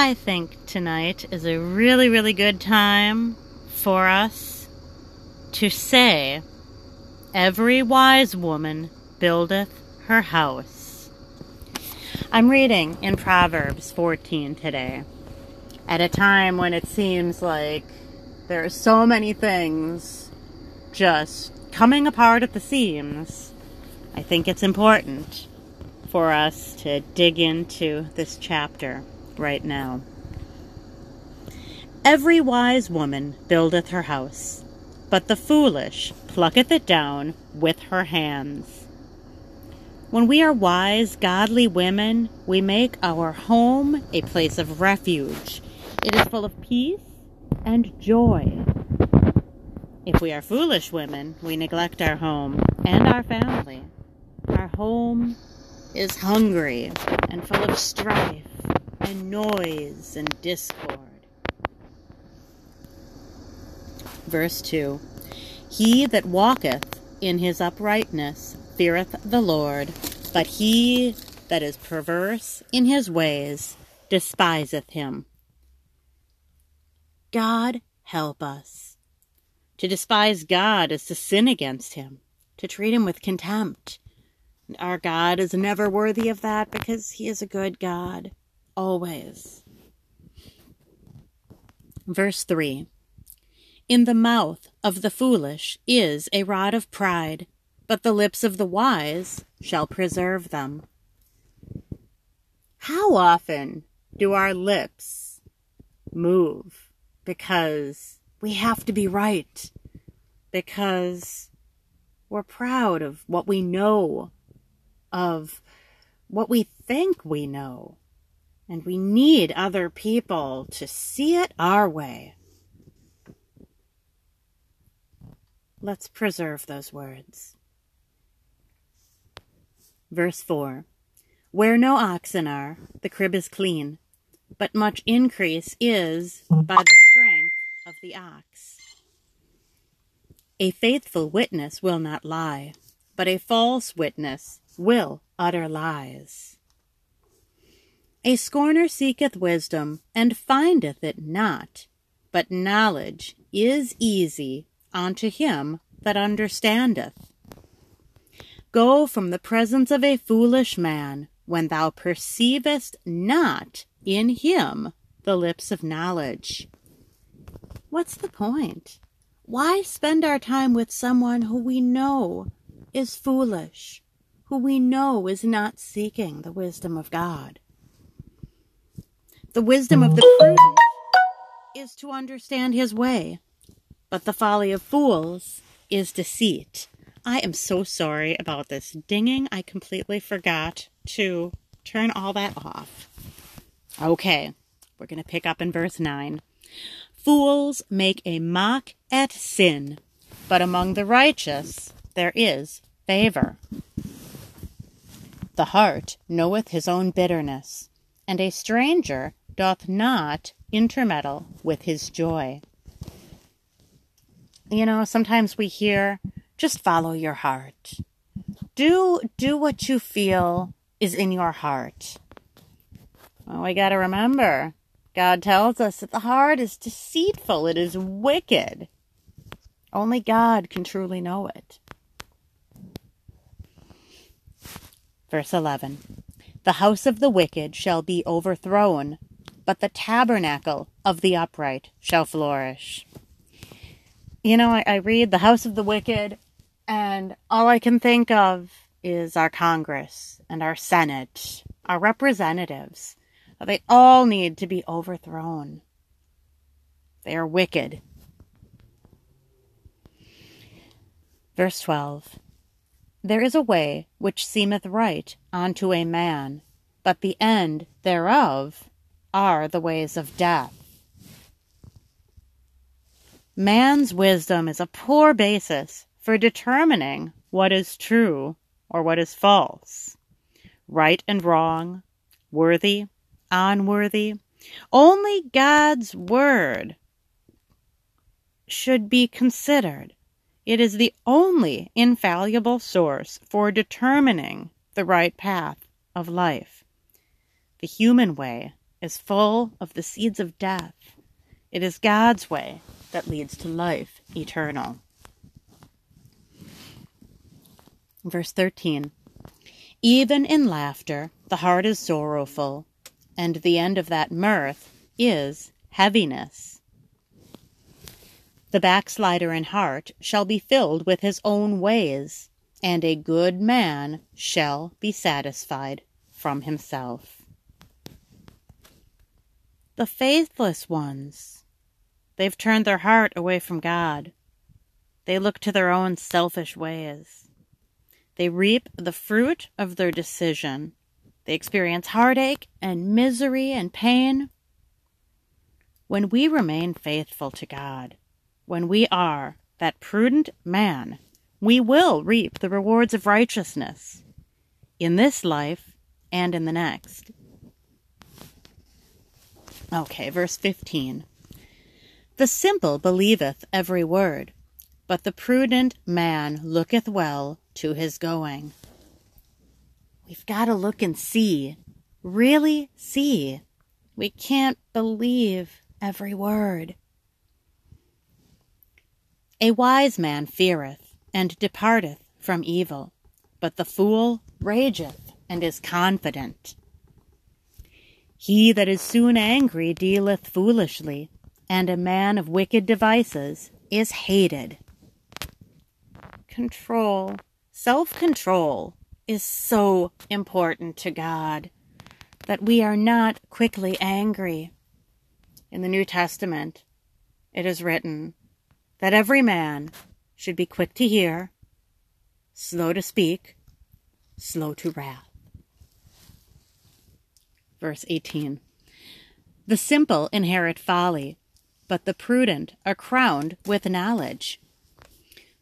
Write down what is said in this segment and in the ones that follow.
I think tonight is a really, really good time for us to say, Every wise woman buildeth her house. I'm reading in Proverbs 14 today, at a time when it seems like there are so many things just coming apart at the seams. I think it's important for us to dig into this chapter right now. Every wise woman buildeth her house, but the foolish plucketh it down with her hands. When we are wise, godly women, we make our home a place of refuge. It is full of peace and joy. If we are foolish women, we neglect our home and our family. Our home is hungry and full of strife and noise and discord. Verse 2 He that walketh in his uprightness feareth the Lord, but he that is perverse in his ways despiseth him. God help us. To despise God is to sin against him, to treat him with contempt. Our God is never worthy of that because he is a good God, always. Verse 3 In the mouth of the foolish is a rod of pride, but the lips of the wise shall preserve them. How often do our lips move because we have to be right? Because we're proud of what we know, of what we think we know, and we need other people to see it our way. Let's preserve those words. Verse 4 Where no oxen are, the crib is clean, but much increase is by the strength of the ox. A faithful witness will not lie, but a false witness will utter lies. A scorner seeketh wisdom, and findeth it not, but knowledge is easy unto him that understandeth. Go from the presence of a foolish man when thou perceivest not in him the lips of knowledge. What's the point? Why spend our time with someone who we know is foolish, who we know is not seeking the wisdom of God? The wisdom of the prudent is to understand his way, but the folly of fools is deceit. I am so sorry about this dinging. I completely forgot to turn all that off. Okay, we're going to pick up in verse 9. Fools make a mock at sin, but among the righteous there is favor. The heart knoweth his own bitterness, and a stranger doth not intermeddle with his joy. You know, sometimes we hear, just follow your heart. Do do what you feel is in your heart. Well, we got to remember, God tells us that the heart is deceitful, it is wicked. Only God can truly know it. Verse 11 The house of the wicked shall be overthrown, but the tabernacle of the upright shall flourish. You know, I, I read the house of the wicked, and all I can think of is our Congress and our Senate, our representatives. They all need to be overthrown. They are wicked. Verse 12 There is a way which seemeth right unto a man, but the end thereof are the ways of death. Man's wisdom is a poor basis for determining what is true or what is false, right and wrong, worthy, unworthy. Only God's word should be considered. It is the only infallible source for determining the right path of life. The human way is full of the seeds of death. It is God's way that leads to life eternal. Verse 13 Even in laughter, the heart is sorrowful, and the end of that mirth is heaviness. The backslider in heart shall be filled with his own ways, and a good man shall be satisfied from himself. The faithless ones, they've turned their heart away from God. They look to their own selfish ways. They reap the fruit of their decision. They experience heartache and misery and pain. When we remain faithful to God, when we are that prudent man, we will reap the rewards of righteousness in this life and in the next. Okay, verse 15. The simple believeth every word, but the prudent man looketh well to his going. We've got to look and see, really see. We can't believe every word. A wise man feareth and departeth from evil, but the fool rageth and is confident. He that is soon angry dealeth foolishly, and a man of wicked devices is hated. Control, self control, is so important to God that we are not quickly angry. In the New Testament, it is written that every man should be quick to hear, slow to speak, slow to wrath. Verse 18 The simple inherit folly, but the prudent are crowned with knowledge.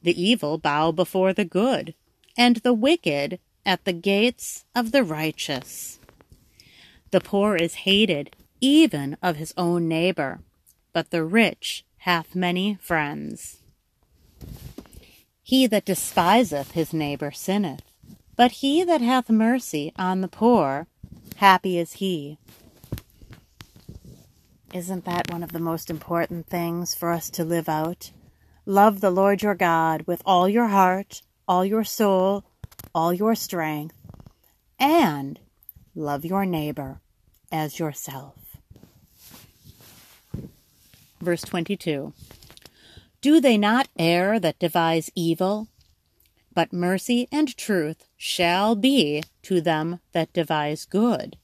The evil bow before the good, and the wicked at the gates of the righteous. The poor is hated even of his own neighbor, but the rich hath many friends. He that despiseth his neighbor sinneth, but he that hath mercy on the poor Happy is he. Isn't that one of the most important things for us to live out? Love the Lord your God with all your heart, all your soul, all your strength, and love your neighbor as yourself. Verse 22 Do they not err that devise evil? But mercy and truth shall be to them that devise good.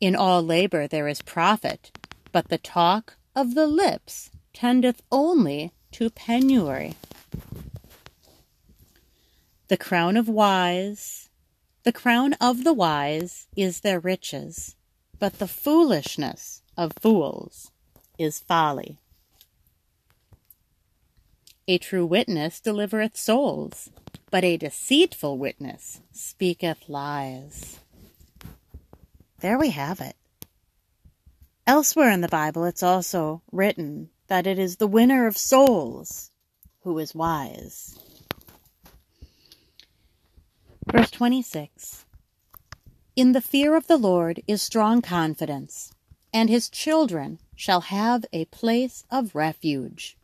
In all labor there is profit, but the talk of the lips tendeth only to penury. The crown of wise, the crown of the wise is their riches, but the foolishness of fools is folly. A true witness delivereth souls, but a deceitful witness speaketh lies. There we have it. Elsewhere in the Bible, it's also written that it is the winner of souls who is wise. Verse 26 In the fear of the Lord is strong confidence, and his children shall have a place of refuge.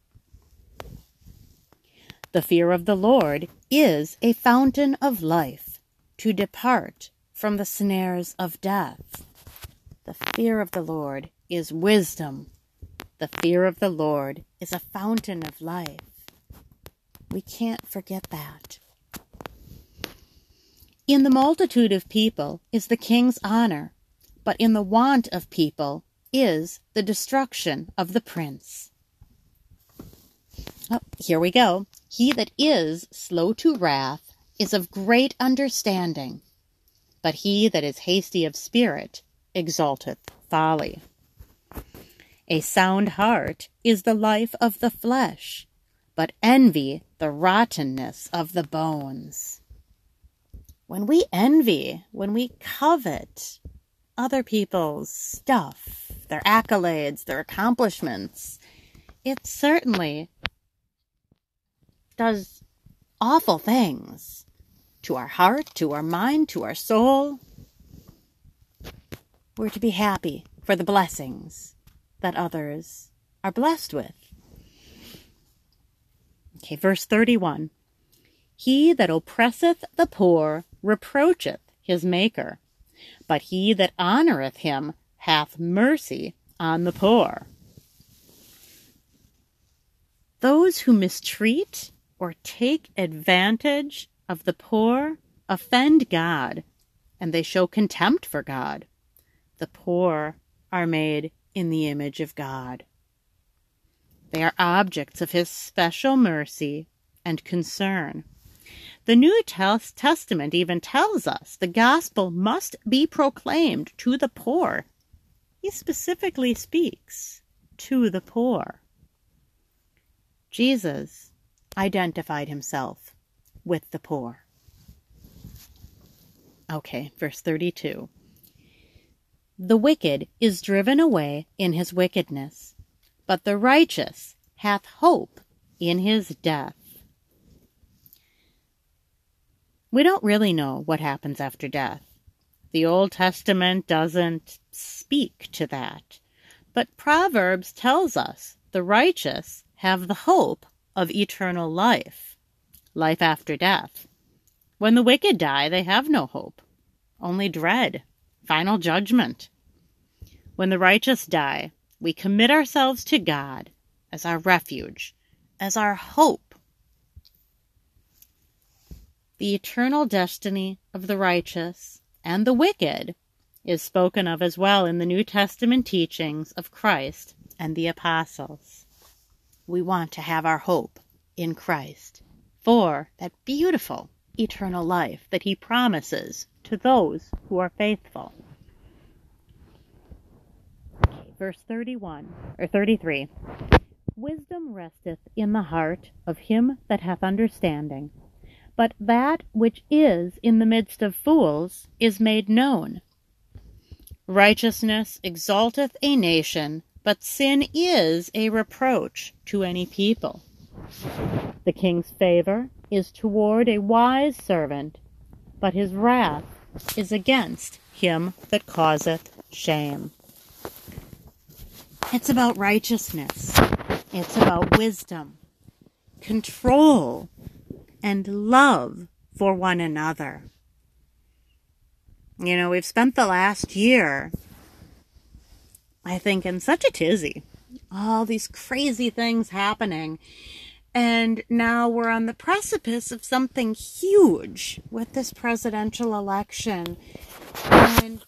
The fear of the Lord is a fountain of life, to depart from the snares of death. The fear of the Lord is wisdom. The fear of the Lord is a fountain of life. We can't forget that. In the multitude of people is the king's honor, but in the want of people is the destruction of the prince. Oh, here we go. He that is slow to wrath is of great understanding, but he that is hasty of spirit exalteth folly. A sound heart is the life of the flesh, but envy the rottenness of the bones. When we envy, when we covet other people's stuff, their accolades, their accomplishments, it certainly does awful things to our heart, to our mind, to our soul. We're to be happy for the blessings that others are blessed with. Okay, verse 31. He that oppresseth the poor reproacheth his Maker, but he that honoureth him hath mercy on the poor. Those who mistreat or take advantage of the poor offend God, and they show contempt for God. The poor are made in the image of God. They are objects of His special mercy and concern. The New Testament even tells us the gospel must be proclaimed to the poor. He specifically speaks to the poor. Jesus identified himself with the poor. Okay, verse 32. The wicked is driven away in his wickedness, but the righteous hath hope in his death. We don't really know what happens after death. The Old Testament doesn't speak to that. But Proverbs tells us the righteous have the hope of eternal life, life after death. When the wicked die, they have no hope, only dread, final judgment. When the righteous die, we commit ourselves to God as our refuge, as our hope the eternal destiny of the righteous and the wicked is spoken of as well in the New Testament teachings of Christ and the apostles. We want to have our hope in Christ for that beautiful eternal life that he promises to those who are faithful. verse 31 or 33 Wisdom resteth in the heart of him that hath understanding but that which is in the midst of fools is made known. Righteousness exalteth a nation, but sin is a reproach to any people. The king's favor is toward a wise servant, but his wrath is against him that causeth shame. It's about righteousness. It's about wisdom, control, and love for one another. You know, we've spent the last year, I think, in such a tizzy. All these crazy things happening. And now we're on the precipice of something huge with this presidential election. And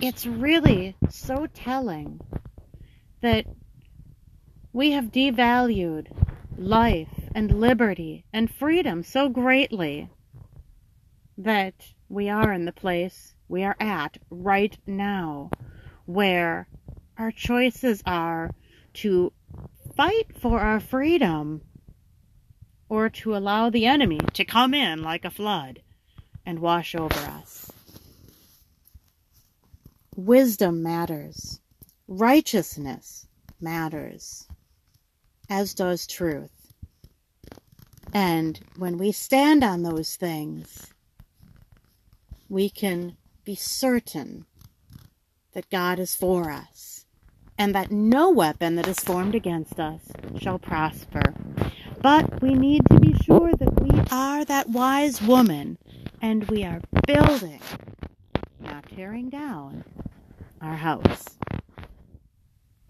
it's really so telling that we have devalued life and liberty and freedom so greatly that we are in the place we are at right now, where our choices are to fight for our freedom or to allow the enemy to come in like a flood and wash over us. Wisdom matters. Righteousness matters, as does truth. And when we stand on those things, we can be certain that God is for us and that no weapon that is formed against us shall prosper. But we need to be sure that we are that wise woman and we are building, not tearing down, our house.